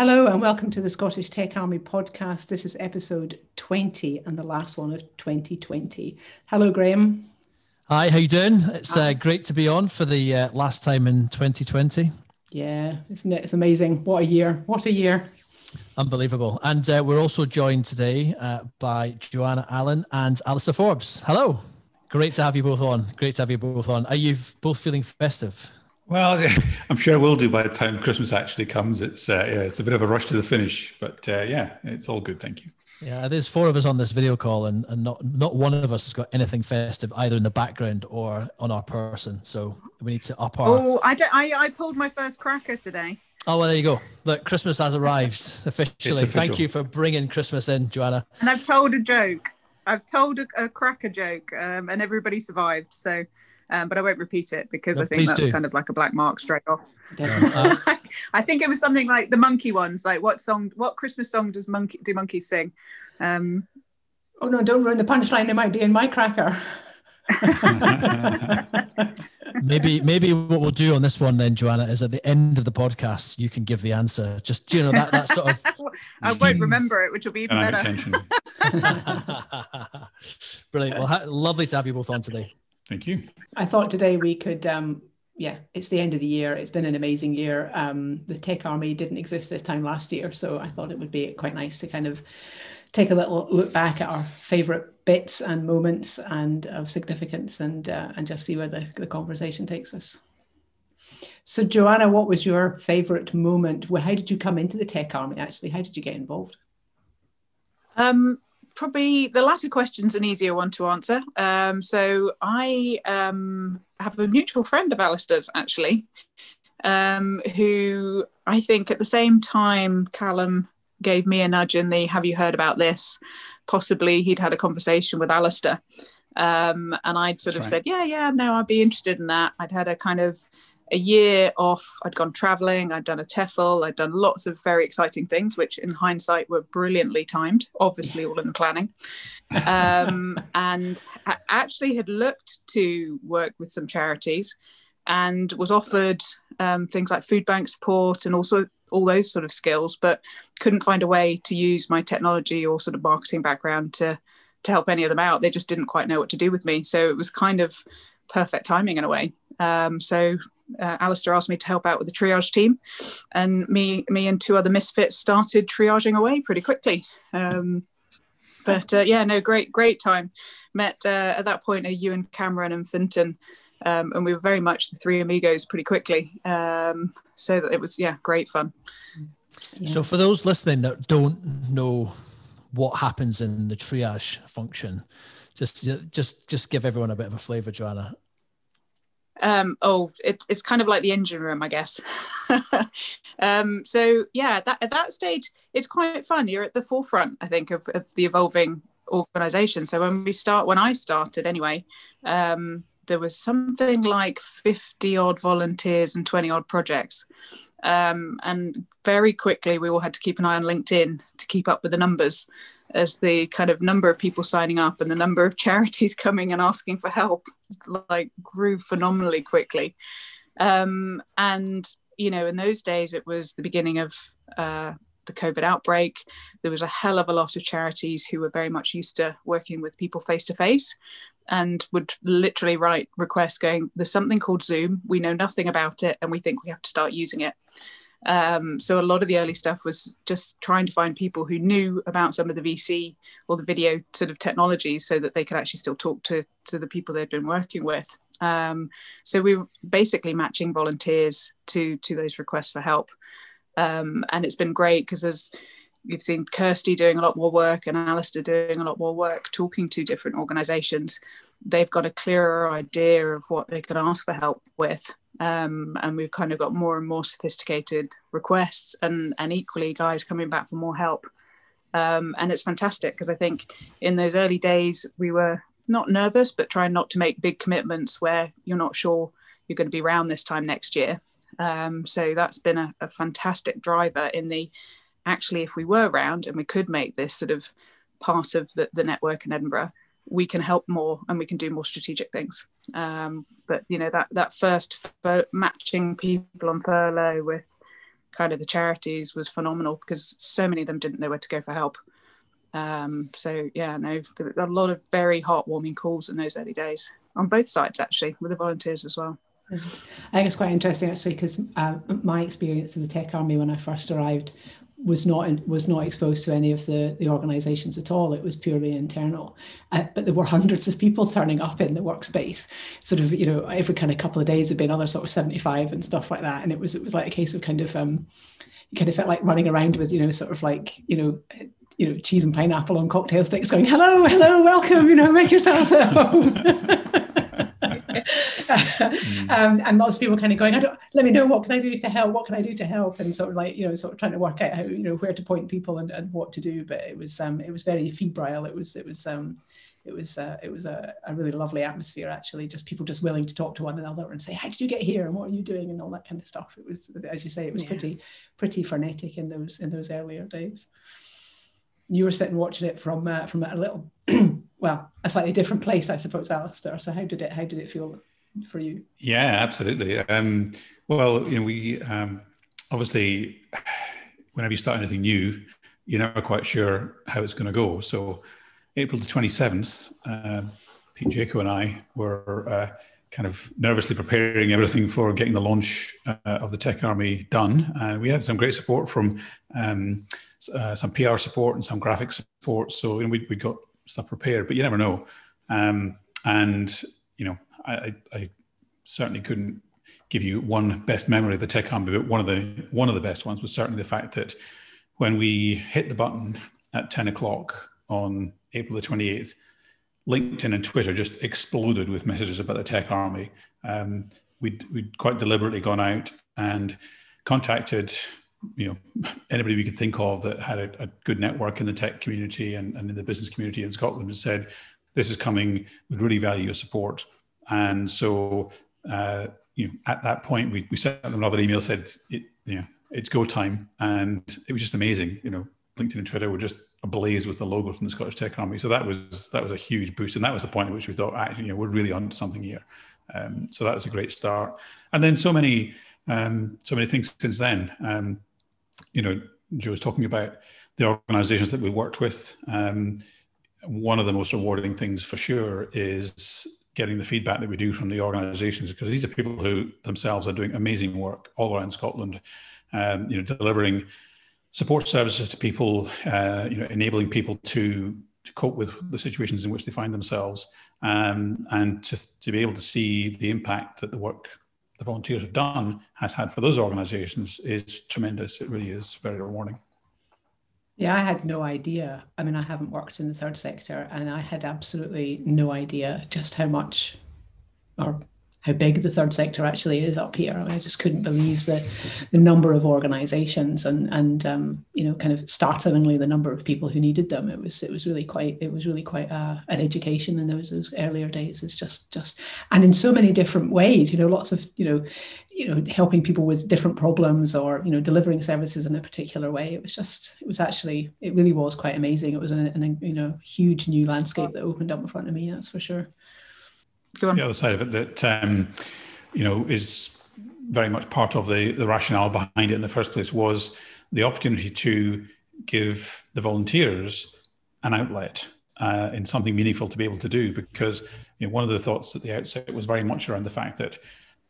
Hello and welcome to the Scottish Tech Army podcast. This is episode 20 and the last one of 2020. Hello, Graham. Hi, how you doing? It's uh, great to be on for the uh, last time in 2020. Yeah, isn't it? It's amazing. What a year. What a year. Unbelievable. And uh, we're also joined today uh, by Joanna Allen and Alistair Forbes. Hello. Great to have you both on. Great to have you both on. Are you both feeling festive? Well, I'm sure I will do by the time Christmas actually comes. It's uh, yeah, it's a bit of a rush to the finish, but uh, yeah, it's all good. Thank you. Yeah, there's four of us on this video call, and, and not not one of us has got anything festive either in the background or on our person. So we need to up our. Oh, I don't. I, I pulled my first cracker today. Oh well, there you go. Look, Christmas has arrived officially. Thank you for bringing Christmas in, Joanna. And I've told a joke. I've told a, a cracker joke, um, and everybody survived. So um, but I won't repeat it because no, I think that's do. kind of like a black mark straight off. Uh, I think it was something like the monkey ones, like what song, what Christmas song does monkey do monkeys sing? Um, oh no, don't ruin the punchline. It might be in my cracker. maybe maybe what we'll do on this one then joanna is at the end of the podcast you can give the answer just you know that that sort of i won't remember it which will be even better brilliant well ha- lovely to have you both on today Thank you. I thought today we could, um, yeah, it's the end of the year. It's been an amazing year. Um, the Tech Army didn't exist this time last year, so I thought it would be quite nice to kind of take a little look back at our favourite bits and moments and of significance, and uh, and just see where the, the conversation takes us. So, Joanna, what was your favourite moment? How did you come into the Tech Army? Actually, how did you get involved? Um, probably the latter question's an easier one to answer. Um, so I um, have a mutual friend of Alistair's actually, um, who I think at the same time Callum gave me a nudge in the "Have you heard about this?" Possibly he'd had a conversation with Alistair, um, and I'd sort That's of right. said, "Yeah, yeah, no, I'd be interested in that." I'd had a kind of a year off. I'd gone traveling, I'd done a TEFL, I'd done lots of very exciting things, which in hindsight were brilliantly timed, obviously all in the planning. Um, and I actually had looked to work with some charities and was offered um, things like food bank support and also all those sort of skills, but couldn't find a way to use my technology or sort of marketing background to to help any of them out. They just didn't quite know what to do with me. So it was kind of perfect timing in a way. Um, so uh, Alistair asked me to help out with the triage team, and me, me and two other misfits started triaging away pretty quickly. Um, but uh, yeah, no, great, great time. Met uh, at that point a Ewan Cameron and Finton, um, and we were very much the three amigos pretty quickly. Um, so that it was yeah, great fun. Yeah. So for those listening that don't know what happens in the triage function, just just just give everyone a bit of a flavour, Joanna. Um, oh, it's it's kind of like the engine room, I guess. um, so yeah, that, at that stage, it's quite fun. You're at the forefront, I think, of, of the evolving organization. So when we start, when I started anyway, um, there was something like 50 odd volunteers and 20 odd projects. Um, and very quickly, we all had to keep an eye on LinkedIn to keep up with the numbers as the kind of number of people signing up and the number of charities coming and asking for help like grew phenomenally quickly. Um, and you know in those days it was the beginning of uh, the covid outbreak. There was a hell of a lot of charities who were very much used to working with people face to face and would literally write requests going there's something called zoom. We know nothing about it and we think we have to start using it um, so a lot of the early stuff was just trying to find people who knew about some of the VC or the video sort of technologies so that they could actually still talk to, to the people they'd been working with. Um, so we were basically matching volunteers to, to those requests for help. Um, and it's been great because there's you've seen Kirsty doing a lot more work and Alistair doing a lot more work talking to different organizations. They've got a clearer idea of what they can ask for help with. Um, and we've kind of got more and more sophisticated requests and, and equally guys coming back for more help. Um, and it's fantastic because I think in those early days we were not nervous, but trying not to make big commitments where you're not sure you're going to be around this time next year. Um, so that's been a, a fantastic driver in the actually, if we were around and we could make this sort of part of the, the network in Edinburgh, we can help more and we can do more strategic things. Um, but you know that that first matching people on furlough with kind of the charities was phenomenal because so many of them didn't know where to go for help. Um, so yeah, no, a lot of very heartwarming calls in those early days on both sides actually with the volunteers as well. I think it's quite interesting actually because uh, my experience as a tech army when I first arrived was not was not exposed to any of the the organisations at all. It was purely internal, uh, but there were hundreds of people turning up in the workspace. Sort of, you know, every kind of couple of days there'd be another sort of seventy five and stuff like that, and it was it was like a case of kind of um, kind of felt like running around with you know sort of like you know you know cheese and pineapple on cocktail sticks, going hello hello welcome you know make yourselves at home. Mm. um, and lots of people kind of going, I don't, let me know what can I do to help? What can I do to help? And sort of like, you know, sort of trying to work out how, you know, where to point people and, and what to do. But it was, um, it was very febrile. It was, it was, um, it was, uh, it was a, a really lovely atmosphere actually. Just people just willing to talk to one another and say, how did you get here and what are you doing and all that kind of stuff. It was, as you say, it was yeah. pretty, pretty frenetic in those in those earlier days. You were sitting watching it from uh, from a little, well, a slightly different place, I suppose, Alistair. So how did it how did it feel for you? Yeah, absolutely. Um, well, you know, we um, obviously, whenever you start anything new, you're never quite sure how it's going to go. So, April the 27th, uh, Pete Jaco and I were uh, kind of nervously preparing everything for getting the launch uh, of the Tech Army done. And we had some great support from um, uh, some PR support and some graphic support. So, you know, we, we got stuff prepared, but you never know. Um, and, you know, I, I certainly couldn't give you one best memory of the tech army, but one of the one of the best ones was certainly the fact that when we hit the button at 10 o'clock on April the 28th, LinkedIn and Twitter just exploded with messages about the tech army. Um, we'd, we'd quite deliberately gone out and contacted you know anybody we could think of that had a, a, good network in the tech community and, and in the business community in Scotland and said, this is coming, we'd really value your support. And so, uh, you know, at that point, we, we sent them another email, said, it, you know, it's go time. And it was just amazing. You know, LinkedIn and Twitter were just ablaze with the logo from the Scottish Tech Army. So that was that was a huge boost. And that was the point at which we thought, actually, you know, we're really on something here. Um, so that was a great start. And then so many, um, so many things since then. Um, you know, Joe was talking about the organizations that we worked with. Um, one of the most rewarding things for sure is getting the feedback that we do from the organisations because these are people who themselves are doing amazing work all around Scotland, um, you know, delivering support services to people, uh, you know, enabling people to to cope with the situations in which they find themselves, um, and to to be able to see the impact that the work the volunteers have done has had for those organisations is tremendous. It really is very rewarding. Yeah, I had no idea. I mean, I haven't worked in the third sector, and I had absolutely no idea just how much or how big the third sector actually is up here. I, mean, I just couldn't believe the the number of organisations and and um, you know kind of startlingly the number of people who needed them. It was it was really quite it was really quite uh, an education in those those earlier days. It's just just and in so many different ways. You know, lots of you know you know helping people with different problems or you know delivering services in a particular way. It was just it was actually it really was quite amazing. It was an, an you know huge new landscape that opened up in front of me. That's for sure. Go on. The other side of it that um, you know is very much part of the the rationale behind it in the first place was the opportunity to give the volunteers an outlet uh, in something meaningful to be able to do because you know, one of the thoughts at the outset was very much around the fact that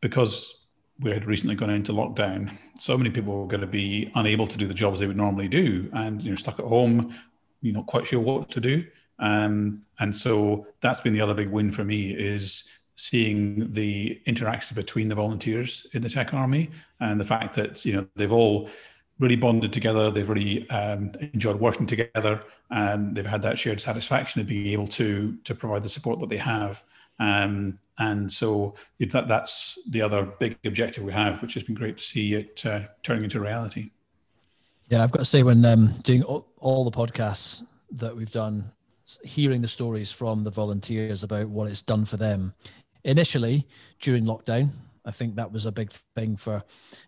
because we had recently gone into lockdown, so many people were going to be unable to do the jobs they would normally do and you know stuck at home, you're not quite sure what to do. Um, and so that's been the other big win for me is seeing the interaction between the volunteers in the tech army and the fact that you know they've all really bonded together they've really um, enjoyed working together and they've had that shared satisfaction of being able to to provide the support that they have. Um, and so that, that's the other big objective we have which has been great to see it uh, turning into reality. Yeah i've got to say when um, doing all, all the podcasts that we've done hearing the stories from the volunteers about what it's done for them initially during lockdown. I think that was a big thing for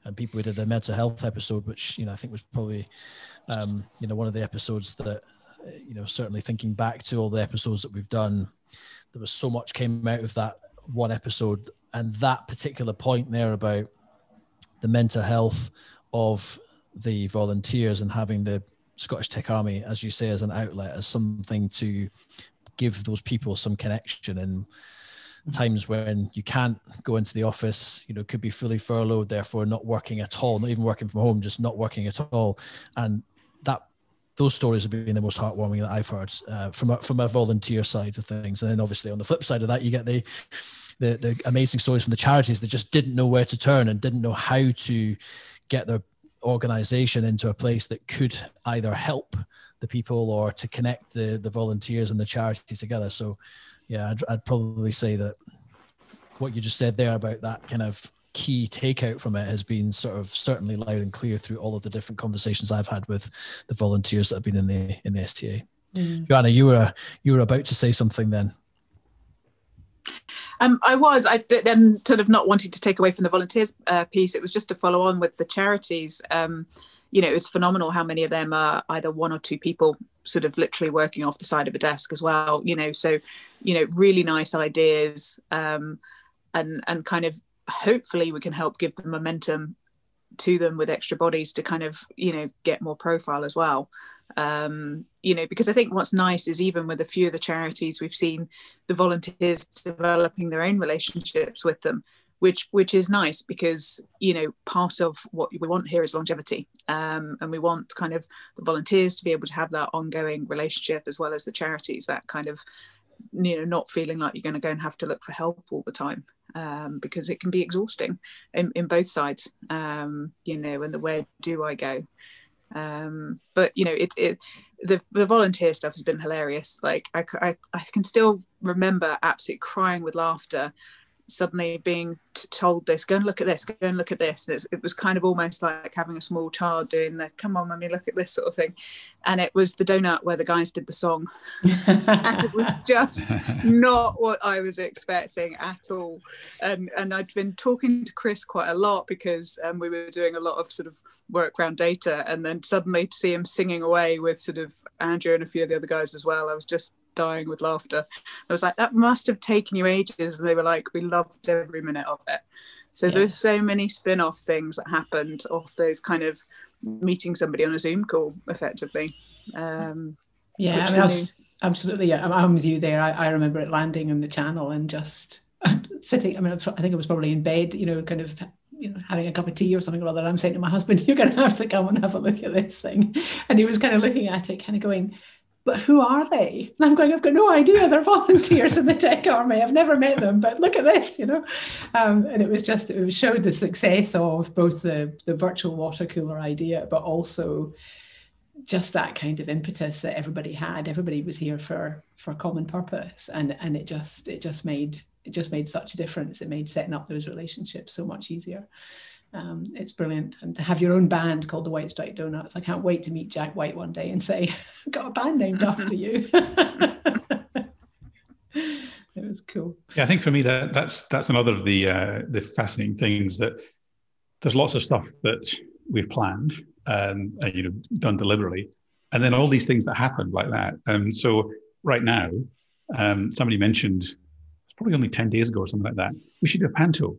and people who did the mental health episode, which you know I think was probably um, you know one of the episodes that you know certainly thinking back to all the episodes that we've done, there was so much came out of that one episode and that particular point there about the mental health of the volunteers and having the Scottish Tech Army, as you say, as an outlet, as something to give those people some connection in times when you can't go into the office, you know, could be fully furloughed, therefore not working at all, not even working from home, just not working at all. And that those stories have been the most heartwarming that I've heard uh, from a, from a volunteer side of things. And then obviously on the flip side of that, you get the the, the amazing stories from the charities that just didn't know where to turn and didn't know how to get their organization into a place that could either help the people or to connect the the volunteers and the charities together. So, yeah, I'd, I'd probably say that what you just said there about that kind of key takeout from it has been sort of certainly loud and clear through all of the different conversations I've had with the volunteers that have been in the in the STA. Mm. Joanna, you were you were about to say something then. Um, I was. I then sort of not wanting to take away from the volunteers uh, piece. It was just to follow on with the charities. Um, you know, it's phenomenal how many of them are either one or two people, sort of literally working off the side of a desk as well. You know, so you know, really nice ideas, um, and and kind of hopefully we can help give the momentum to them with extra bodies to kind of you know get more profile as well. Um, you know because i think what's nice is even with a few of the charities we've seen the volunteers developing their own relationships with them which which is nice because you know part of what we want here is longevity. Um, and we want kind of the volunteers to be able to have that ongoing relationship as well as the charities that kind of you know not feeling like you're going to go and have to look for help all the time um, because it can be exhausting in, in both sides um, you know and the where do i go? Um, but you know it, it the, the volunteer stuff has been hilarious. Like I, I, I can still remember absolutely crying with laughter suddenly being t- told this go and look at this go and look at this. It was kind of almost like having a small child doing the come on mummy look at this sort of thing. And it was the donut where the guys did the song. And it was just not what i was expecting at all. And and i'd been talking to chris quite a lot because um, we were doing a lot of sort of work around data. And then suddenly to see him singing away with sort of andrew and a few of the other guys as well i was just dying with laughter. I was like, that must have taken you ages. And they were like, we loved every minute of it. So yeah. there's so many spin-off things that happened off those kind of meeting somebody on a Zoom call effectively. Um, yeah, I mean, I was, absolutely. Yeah, I'm with you there. I, I remember it landing on the channel and just sitting. I mean, I think I was probably in bed, you know, kind of you know, having a cup of tea or something or other. I'm saying to my husband, "You're going to have to come and have a look at this thing," and he was kind of looking at it, kind of going, but who are they? And I'm going, I've got no idea. They're volunteers in the tech army. I've never met them, but look at this, you know. Um, and it was just, it showed the success of both the, the virtual water cooler idea, but also just that kind of impetus that everybody had. Everybody was here for for a common purpose, and and it just it just made it just made such a difference. It made setting up those relationships so much easier um, it's brilliant. And to have your own band called the White Stripe Donuts, I can't wait to meet Jack White one day and say, got a band named after you. it was cool. Yeah, I think for me that that's that's another of the uh, the fascinating things that there's lots of stuff that we've planned and uh, you know done deliberately, and then all these things that happened like that. And um, so right now, um, somebody mentioned it's probably only ten days ago or something like that. We should do a panto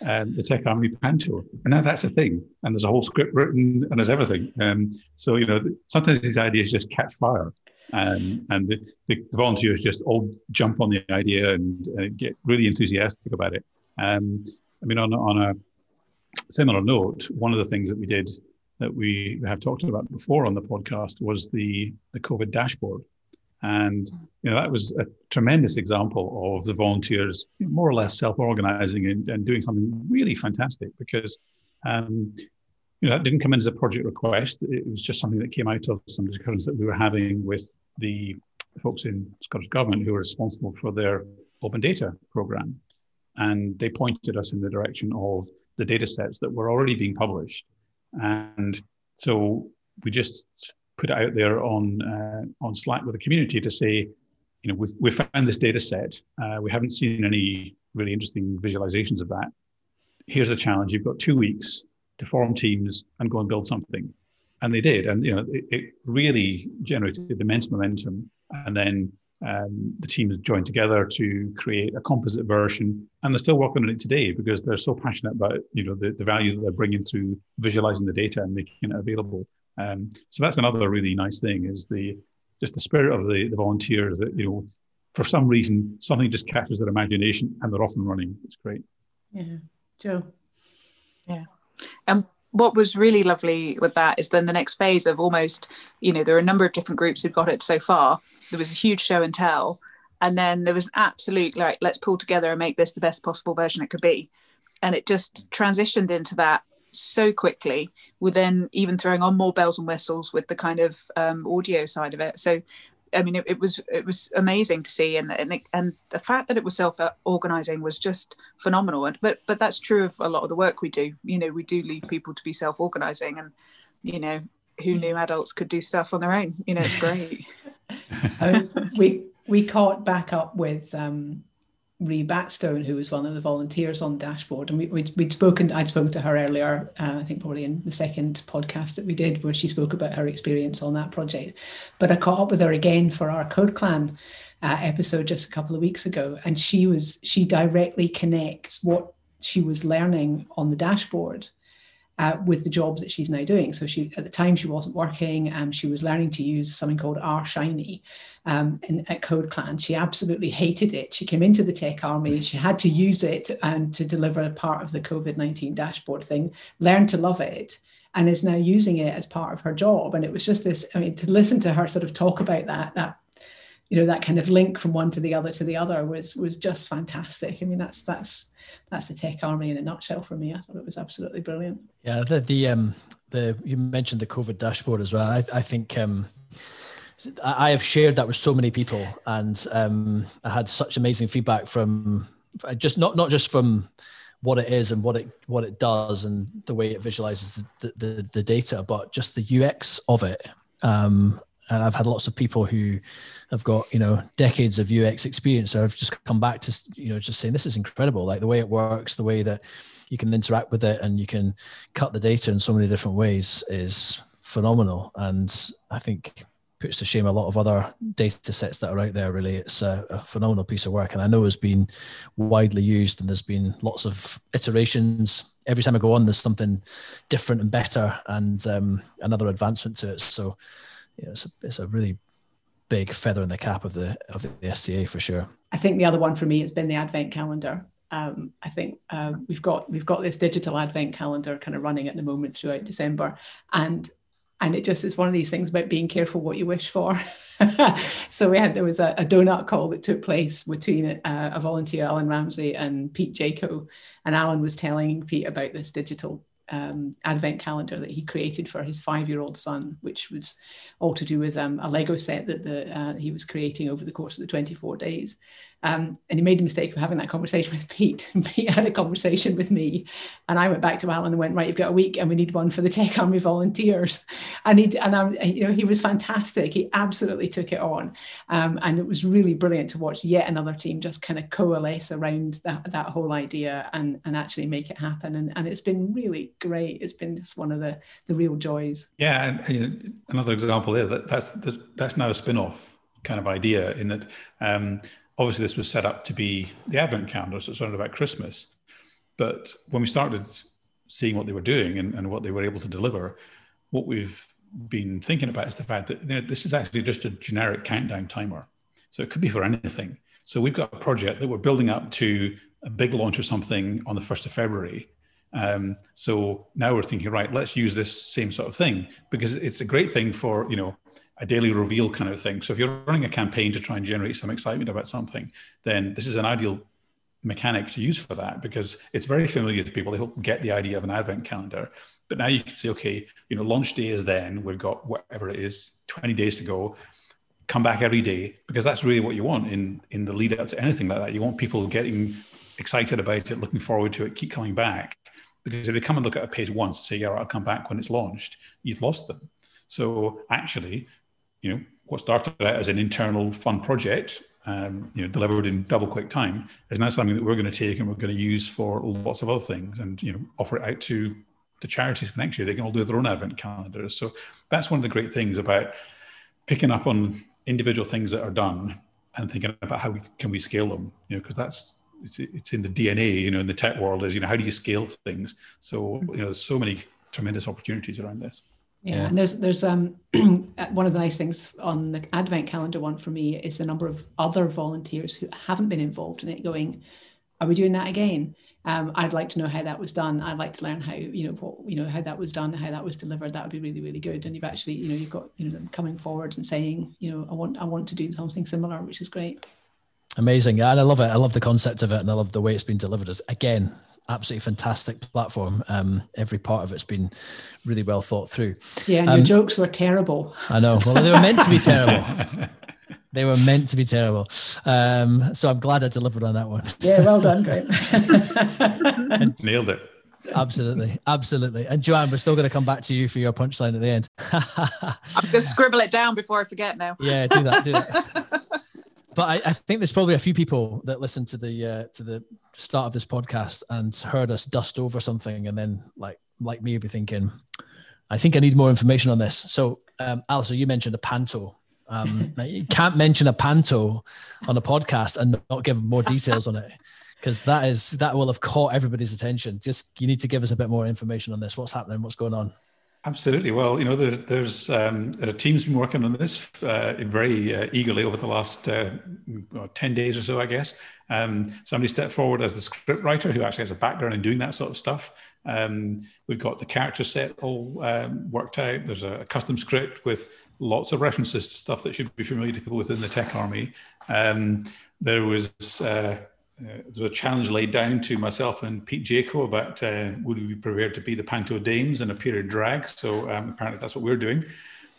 and the Tech Army Panto. And now that's a thing. And there's a whole script written and there's everything. Um, so, you know, sometimes these ideas just catch fire. Um, and the, the, volunteers just all jump on the idea and uh, get really enthusiastic about it. Um, I mean, on, on a similar note, one of the things that we did that we have talked about before on the podcast was the, the COVID dashboard. And you know that was a tremendous example of the volunteers more or less self-organizing and, and doing something really fantastic because um, you know that didn't come in as a project request. It was just something that came out of some discussions that we were having with the folks in Scottish Government who are responsible for their open data program. And they pointed us in the direction of the data sets that were already being published. And so we just put it out there on uh, on Slack with the community to say, you know, we've, we've found this data set. Uh, we haven't seen any really interesting visualizations of that. Here's the challenge: you've got two weeks to form teams and go and build something. And they did, and you know, it, it really generated immense momentum. And then um, the team has joined together to create a composite version, and they're still working on it today because they're so passionate about you know the, the value that they're bringing through visualizing the data and making it available. Um, so that's another really nice thing is the just the spirit of the, the volunteers that you know for some reason something just catches their imagination and they're off and running. It's great. Yeah, Joe. Yeah, and what was really lovely with that is then the next phase of almost, you know, there are a number of different groups who've got it so far. There was a huge show and tell. And then there was an absolute like, let's pull together and make this the best possible version it could be. And it just transitioned into that so quickly, with then even throwing on more bells and whistles with the kind of um, audio side of it. So I mean, it, it, was it was amazing to see, and and, it, and the fact that it was self organizing was just phenomenal. And but but that's true of a lot of the work we do. You know, we do leave people to be self organizing, and you know, who knew adults could do stuff on their own? You know, it's great. we we caught back up with um, Ree Batstone, who was one of the volunteers on Dashboard, and we, we'd, we'd spoken. I'd spoken to her earlier. Uh, I think probably in the second podcast that we did, where she spoke about her experience on that project. But I caught up with her again for our Code Clan uh, episode just a couple of weeks ago, and she was she directly connects what she was learning on the dashboard uh, with the job that she's now doing. So she, at the time, she wasn't working. Um, she was learning to use something called R Shiny um, in, at Code Clan. She absolutely hated it. She came into the tech army. She had to use it and to deliver a part of the COVID nineteen dashboard thing. Learned to love it. And is now using it as part of her job. And it was just this, I mean, to listen to her sort of talk about that, that you know that kind of link from one to the other to the other was was just fantastic. I mean that's that's that's the tech army in a nutshell for me. I thought it was absolutely brilliant. Yeah the the um the you mentioned the covid dashboard as well. I, I think um I have shared that with so many people, and um, I had such amazing feedback from just not not just from what it is and what it what it does and the way it visualizes the the, the data, but just the UX of it. Um, and I've had lots of people who have got you know decades of UX experience or have just come back to you know just saying this is incredible, like the way it works, the way that you can interact with it, and you can cut the data in so many different ways is phenomenal. And I think puts to shame a lot of other data sets that are out there. Really, it's a, a phenomenal piece of work, and I know it's been widely used, and there's been lots of iterations. Every time I go on, there's something different and better, and um, another advancement to it. So know, it's a, it's a really big feather in the cap of the of the STA for sure. I think the other one for me has been the advent calendar. Um, I think uh, we've got we've got this digital advent calendar kind of running at the moment throughout December, and and it just is one of these things about being careful what you wish for. so we had there was a, a, donut call that took place between uh, a volunteer, Alan Ramsey, and Pete Jaco, and Alan was telling Pete about this digital um, advent calendar that he created for his five-year-old son, which was all to do with um, a Lego set that the, uh, he was creating over the course of the 24 days. Um, and he made the mistake of having that conversation with Pete. Pete had a conversation with me, and I went back to Alan and went, "Right, you've got a week, and we need one for the Tech Army volunteers." And he and I, you know, he was fantastic. He absolutely took it on, um, and it was really brilliant to watch yet another team just kind of coalesce around that that whole idea and and actually make it happen. And and it's been really great. It's been just one of the the real joys. Yeah, and, another example there that that's that's now a spin-off kind of idea in that. Um, obviously this was set up to be the advent calendar so it's of about christmas. But when we started seeing what they were doing and, and what they were able to deliver what we've been thinking about is the fact that you know, this is actually just a generic countdown timer. So it could be for anything. So we've got a project that we're building up to a big launch or something on the 1st of february. Um, so now we're thinking right let's use this same sort of thing because it's a great thing for you know a daily reveal kind of thing. So if you're running a campaign to try and generate some excitement about something, then this is an ideal mechanic to use for that because it's very familiar to people. They hope get the idea of an advent calendar. But now you can say, okay, you know, launch day is then, we've got whatever it is, 20 days to go. Come back every day because that's really what you want in in the lead up to anything like that. You want people getting excited about it, looking forward to it, keep coming back. Because if they come and look at a page once and say, yeah, I'll come back when it's launched, you've lost them. So actually, you know, what started out as an internal fun project, um, you know, delivered in double quick time, is now something that we're going to take and we're going to use for lots of other things, and you know, offer it out to the charities for next year. They can all do their own advent calendars. So that's one of the great things about picking up on individual things that are done and thinking about how we, can we scale them. You know, because that's it's, it's in the DNA. You know, in the tech world is you know how do you scale things. So you know, there's so many tremendous opportunities around this. Yeah, yeah. and there's there's um one of the nice things on the advent calendar one for me is the number of other volunteers who haven't been involved in it going, are we doing that again? Um, I'd like to know how that was done. I'd like to learn how you know what you know how that was done, how that was delivered. That would be really really good. And you've actually you know you've got you know them coming forward and saying you know I want I want to do something similar, which is great. Amazing, and I love it. I love the concept of it, and I love the way it's been delivered. As again, absolutely fantastic platform. Um, every part of it's been really well thought through. Yeah, and um, your jokes were terrible. I know. Well, they were meant to be terrible. They were meant to be terrible. Um, so I'm glad I delivered on that one. Yeah, well done, great. Nailed it. Absolutely, absolutely. And Joanne, we're still going to come back to you for your punchline at the end. I'm going to scribble it down before I forget now. Yeah, do that. Do that. But I, I, think there's probably a few people that listened to the uh, to the start of this podcast and heard us dust over something, and then like like me, be thinking, I think I need more information on this. So, um, Alistair, you mentioned a panto um, you can't mention a panto on a podcast and not give more details on it because that is that will have caught everybody's attention. Just you need to give us a bit more information on this. What's happening? What's going on? Absolutely. Well, you know, there, there's um, a team's been working on this uh, very uh, eagerly over the last uh, ten days or so, I guess. Um, somebody stepped forward as the script writer who actually has a background in doing that sort of stuff. Um, we've got the character set all um, worked out. There's a, a custom script with lots of references to stuff that should be familiar to people within the tech army. Um, there was uh, there was a challenge laid down to myself and Pete Jaco about uh, would we be prepared to be the Panto Dames in a period drag. So um, apparently that's what we're doing.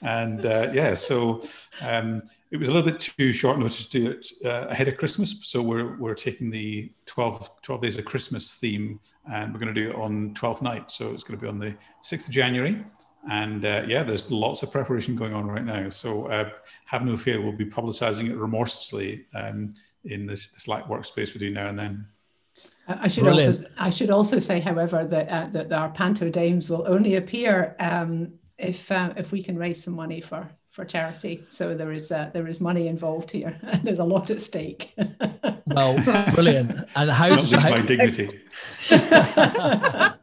And uh, yeah, so um, it was a little bit too short notice to do it uh, ahead of Christmas. So we're, we're taking the 12, 12 days of Christmas theme and we're going to do it on 12th night. So it's going to be on the 6th of January. And uh, yeah, there's lots of preparation going on right now. So uh, have no fear, we'll be publicizing it remorselessly um, in this, this Slack workspace we do now and then. I should Brilliant. also I should also say, however, that uh, that our Panto Dames will only appear um, if uh, if we can raise some money for for charity. So there is uh, there is money involved here. There's a lot at stake. well, brilliant. And how does my dignity?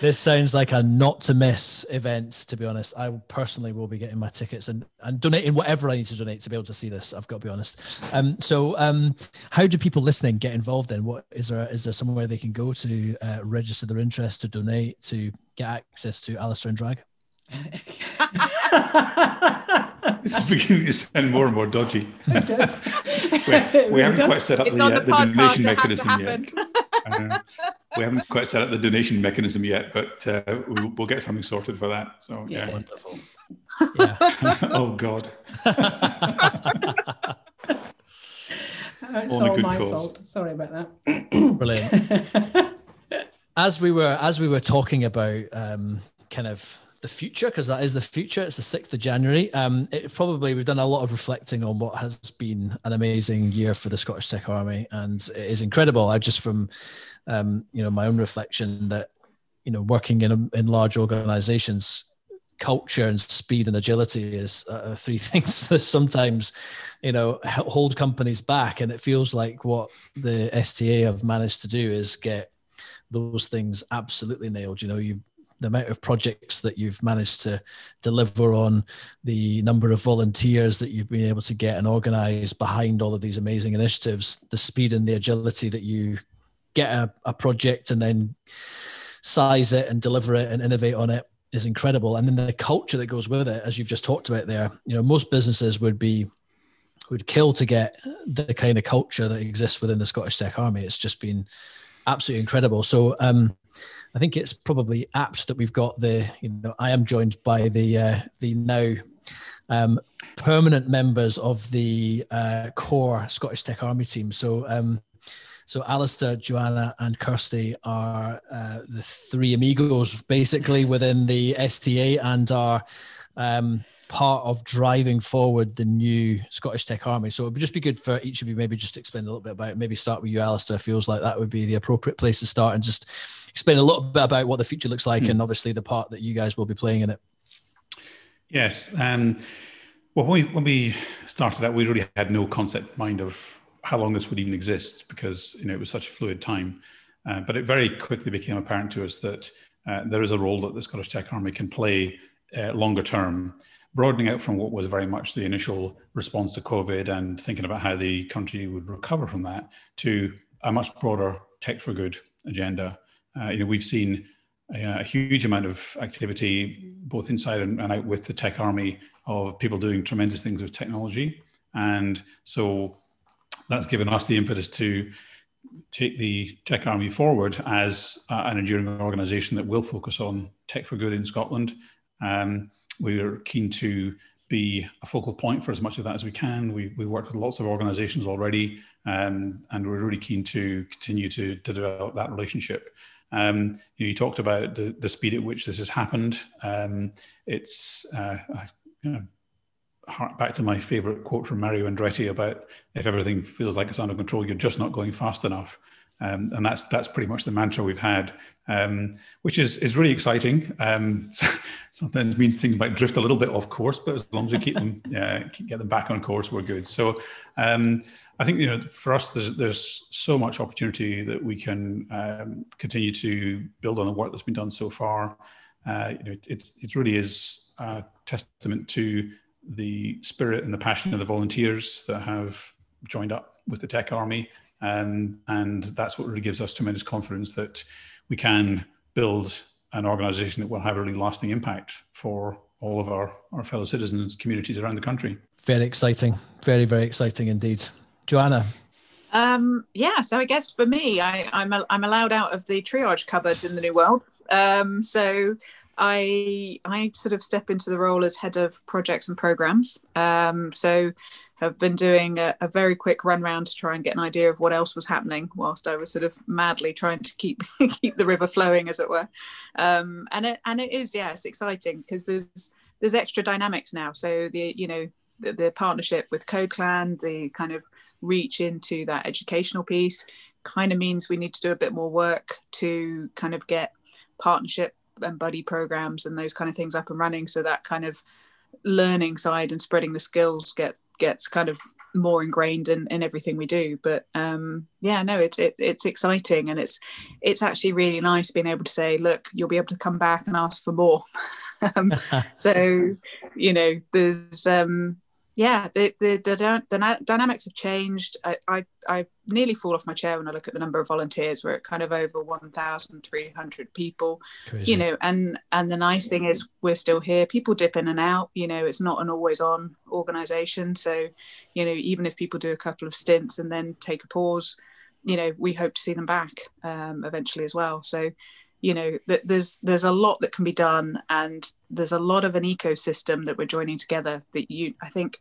this sounds like a not to miss event to be honest. I personally will be getting my tickets and, and donating whatever i need to donate to be able to see this i've got to be honest. Um, so um, how do people listening get involved then? What is there is there somewhere they can go to uh, register their interest to donate to get access to Alistair and drag? It's is beginning to sound more and more dodgy. we, we haven't quite set up the, uh, the donation mechanism yet. We haven't quite set up the donation mechanism yet, but uh, we'll, we'll, get something sorted for that. So yeah, yeah. wonderful. Yeah. oh God. it's all my cause. fault. Sorry about that. Brilliant. as we were as we were talking about um, kind of the future because that is the future. It's the sixth of January. Um, it probably we've done a lot of reflecting on what has been an amazing year for the Scottish Tech Army, and it is incredible. I just from um, you know my own reflection that you know working in in large organisations, culture and speed and agility is uh, three things that sometimes you know hold companies back, and it feels like what the STA have managed to do is get those things absolutely nailed. You know, you the amount of projects that you've managed to deliver on, the number of volunteers that you've been able to get and organize behind all of these amazing initiatives, the speed and the agility that you get a, a project and then size it and deliver it and innovate on it is incredible. And then the culture that goes with it, as you've just talked about there, you know, most businesses would be would kill to get the kind of culture that exists within the Scottish Tech Army. It's just been absolutely incredible. So um, I think it's probably apt that we've got the, you know, I am joined by the uh, the now um, permanent members of the uh, core Scottish Tech Army team. So, um, so Alistair, Joanna, and Kirsty are uh, the three amigos basically within the STA and are um, part of driving forward the new Scottish Tech Army. So it would just be good for each of you maybe just explain a little bit about it. Maybe start with you, Alistair. Feels like that would be the appropriate place to start and just explain a little bit about what the future looks like mm. and obviously the part that you guys will be playing in it. Yes. Um, Well, when we, when we started out, we really had no concept in mind of how long this would even exist because you know it was such a fluid time. Uh, but it very quickly became apparent to us that uh, there is a role that the Scottish Tech Army can play uh, longer term, broadening out from what was very much the initial response to COVID and thinking about how the country would recover from that to a much broader tech for good agenda. Uh, you know, we've seen a, a, huge amount of activity, both inside and, and out with the tech army, of people doing tremendous things with technology, and so that's given us the impetus to take the tech army forward as uh, an enduring organization that will focus on tech for good in Scotland. Um, we're keen to be a focal point for as much of that as we can. We, we worked with lots of organizations already, um, and we're really keen to continue to, to develop that relationship. Um, you, know, you, talked about the, the speed at which this has happened. Um, it's uh, you know, back to my favorite quote from Mario Andretti about if everything feels like it's under control, you're just not going fast enough. Um, and that's that's pretty much the mantra we've had, um, which is is really exciting. Um, sometimes means things might drift a little bit off course, but as long as we keep them, get them back on course, we're good. So um, I think you know for us, there's there's so much opportunity that we can um, continue to build on the work that's been done so far. Uh, you know, it, it, it really is a testament to the spirit and the passion of the volunteers that have joined up with the Tech Army. And, and that's what really gives us tremendous confidence that we can build an organization that will have a really lasting impact for all of our, our fellow citizens, communities around the country. Very exciting. Very, very exciting indeed. Joanna. Um, yeah, so I guess for me, I, I'm, a, I'm allowed out of the triage cupboard in the new world. Um, so I I sort of step into the role as head of projects and programs. Um, so have been doing a, a, very quick run round to try and get an idea of what else was happening whilst I was sort of madly trying to keep keep the river flowing, as it were. Um, and it and it is yeah, it's exciting because there's there's extra dynamics now. So the you know the, the partnership with Code Clan, the kind of reach into that educational piece, kind of means we need to do a bit more work to kind of get partnership and buddy programs and those kind of things up and running so that kind of learning side and spreading the skills get gets kind of more ingrained in, in everything we do. But um yeah no it's it, it's exciting and it's it's actually really nice being able to say look you'll be able to come back and ask for more. Um, so you know there's um yeah, the the, the, the dynamics have changed. I, I, I nearly fall off my chair when I look at the number of volunteers. We're at kind of over one thousand three hundred people. Crazy. You know, and and the nice thing is we're still here. People dip in and out. You know, it's not an always on organisation. So, you know, even if people do a couple of stints and then take a pause, you know, we hope to see them back um, eventually as well. So, you know that there's there's a lot that can be done and there's a lot of an ecosystem that we're joining together that you i think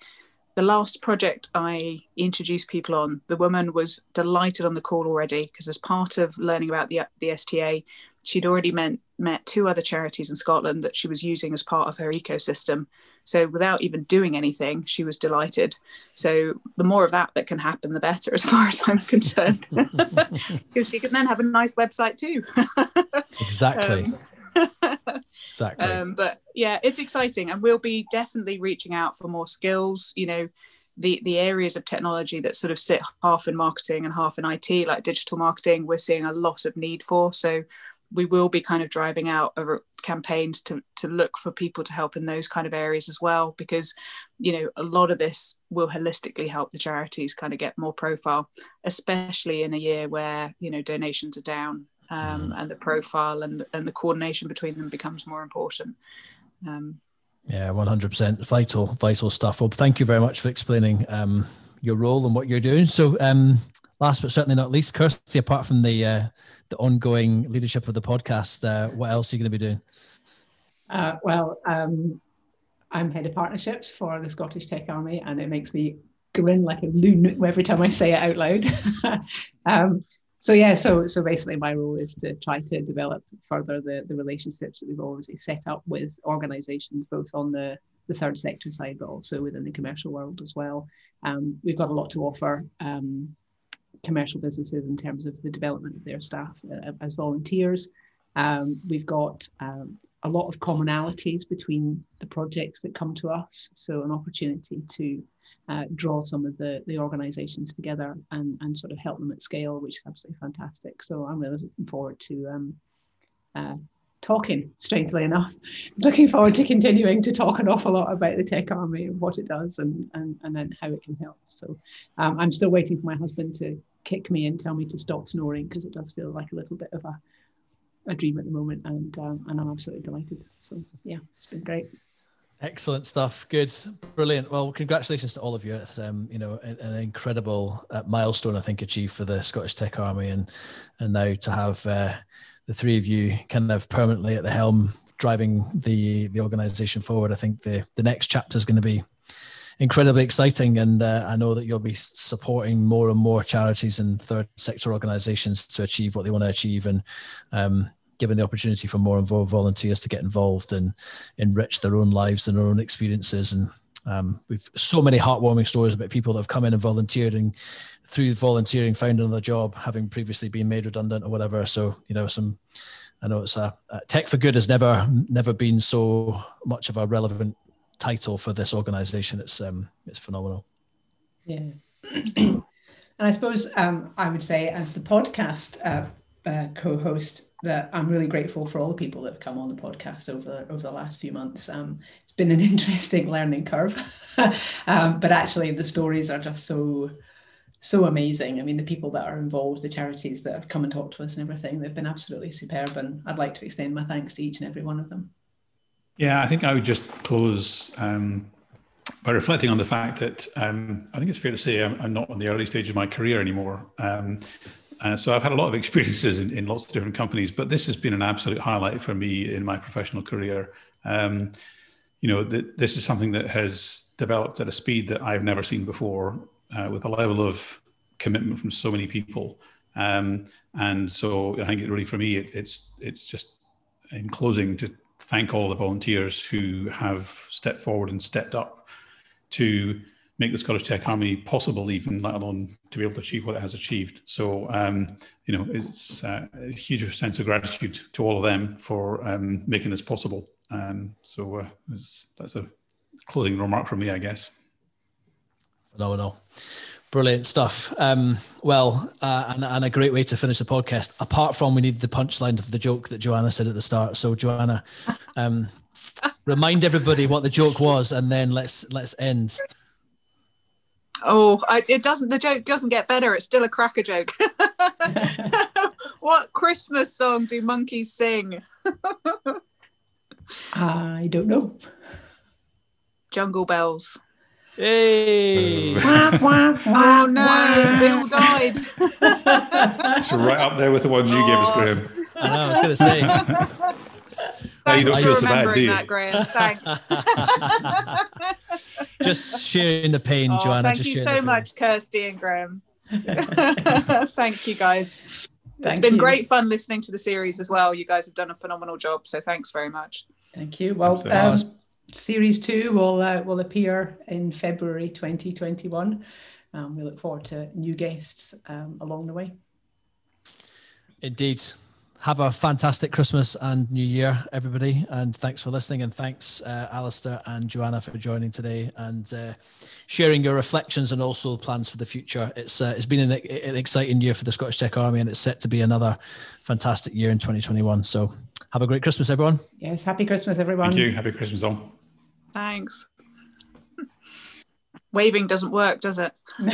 the last project i introduced people on the woman was delighted on the call already because as part of learning about the the sta she'd already met, met two other charities in Scotland that she was using as part of her ecosystem. So without even doing anything, she was delighted. So the more of that that can happen, the better, as far as I'm concerned, because she can then have a nice website too. exactly. Um, exactly. Um, but yeah, it's exciting, and we'll be definitely reaching out for more skills. You know, the the areas of technology that sort of sit half in marketing and half in IT, like digital marketing, we're seeing a lot of need for. So we will be kind of driving out campaigns to to look for people to help in those kind of areas as well because you know a lot of this will holistically help the charities kind of get more profile especially in a year where you know donations are down um, mm. and the profile and and the coordination between them becomes more important. Um, yeah 100% vital vital stuff. Well thank you very much for explaining um, your role and what you're doing. So um, last but certainly not least, Kirsty, apart from the uh, the ongoing leadership of the podcast, uh, what else are you going to be doing? Uh, well, um, I'm head of partnerships for the Scottish Tech Army, and it makes me grin like a loon every time I say it out loud. um, so yeah, so so basically, my role is to try to develop further the the relationships that we've already set up with organisations, both on the the third sector side, but also within the commercial world as well. Um, we've got a lot to offer um, commercial businesses in terms of the development of their staff uh, as volunteers. Um, we've got um, a lot of commonalities between the projects that come to us, so an opportunity to uh, draw some of the, the organizations together and, and sort of help them at scale, which is absolutely fantastic. So I'm really looking forward to um, uh, talking, strangely enough. Looking forward to continuing to talk an awful lot about the Tech Army and what it does and, and, and then how it can help. So um, I'm still waiting for my husband to kick me and tell me to stop snoring because it does feel like a little bit of a, a dream at the moment. And, um, and I'm absolutely delighted. So yeah, it's been great. Excellent stuff. Good, brilliant. Well, congratulations to all of you. It's um, you know an, an incredible uh, milestone I think achieved for the Scottish Tech Army, and and now to have uh, the three of you kind of permanently at the helm driving the the organization forward i think the the next chapter is going to be incredibly exciting and uh, i know that you'll be supporting more and more charities and third sector organizations to achieve what they want to achieve and um, given the opportunity for more involved volunteers to get involved and enrich their own lives and their own experiences and um, we've so many heartwarming stories about people that have come in and volunteered and through volunteering found another job, having previously been made redundant or whatever. So you know, some I know it's a, a tech for good has never never been so much of a relevant title for this organization. It's um, it's phenomenal. Yeah. and I suppose um, I would say, as the podcast uh, uh, co-host, that I'm really grateful for all the people that have come on the podcast over over the last few months. Um, it's been an interesting learning curve, um, but actually the stories are just so so amazing. I mean, the people that are involved, the charities that have come and talked to us and everything, they've been absolutely superb. And I'd like to extend my thanks to each and every one of them. Yeah, I think I would just close um, by reflecting on the fact that um, I think it's fair to say I'm, I'm, not on the early stage of my career anymore. Um, uh, so I've had a lot of experiences in, in, lots of different companies, but this has been an absolute highlight for me in my professional career. Um, you know, th- this is something that has developed at a speed that I've never seen before, uh, with a level of commitment from so many people. Um, and so I think it really, for me, it, it's it's just in closing to thank all the volunteers who have stepped forward and stepped up to make the Scottish Tech Army possible, even let alone to be able to achieve what it has achieved. So, um, you know, it's uh, a huge sense of gratitude to all of them for um, making this possible. Um, so uh, that's a closing remark from me, I guess. Phenomenal. Brilliant stuff. Um, well, uh, and, and, a great way to finish the podcast. Apart from we need the punchline of the joke that Joanna said at the start. So, Joanna, um, remind everybody what the joke was, and then let's let's end. Oh, I, it doesn't. The joke doesn't get better. It's still a cracker joke. what Christmas song do monkeys sing? I don't know. Jungle Bells. Hey! oh no, they died. it's right up there with the ones you gave us, Graham. I know, I was going to say. no, you don't feel so bad, do you? That, Graham. Thanks. just sharing the pain, oh, Joanna. Thank you so much, Kirsty and Graham. thank you, guys. Thank it's been you. great fun listening to the series as well. You guys have done a phenomenal job, so thanks very much. Thank you. Well, um, series two will uh, will appear in February 2021. Um, we look forward to new guests um, along the way. Indeed. Have a fantastic Christmas and New Year, everybody. And thanks for listening. And thanks, uh, Alistair and Joanna, for joining today and uh, sharing your reflections and also plans for the future. It's uh, it's been an, an exciting year for the Scottish Tech Army, and it's set to be another fantastic year in 2021. So have a great Christmas, everyone. Yes, happy Christmas, everyone. Thank you. Happy Christmas, all. Thanks. Waving doesn't work, does it?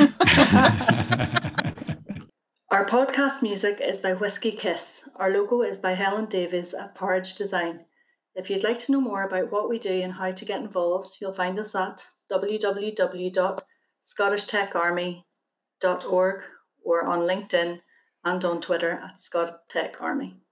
Our podcast music is by Whiskey Kiss. Our logo is by Helen Davies at Porridge Design. If you'd like to know more about what we do and how to get involved, you'll find us at www.scottishtecharmy.org or on LinkedIn and on Twitter at Scot Tech Army.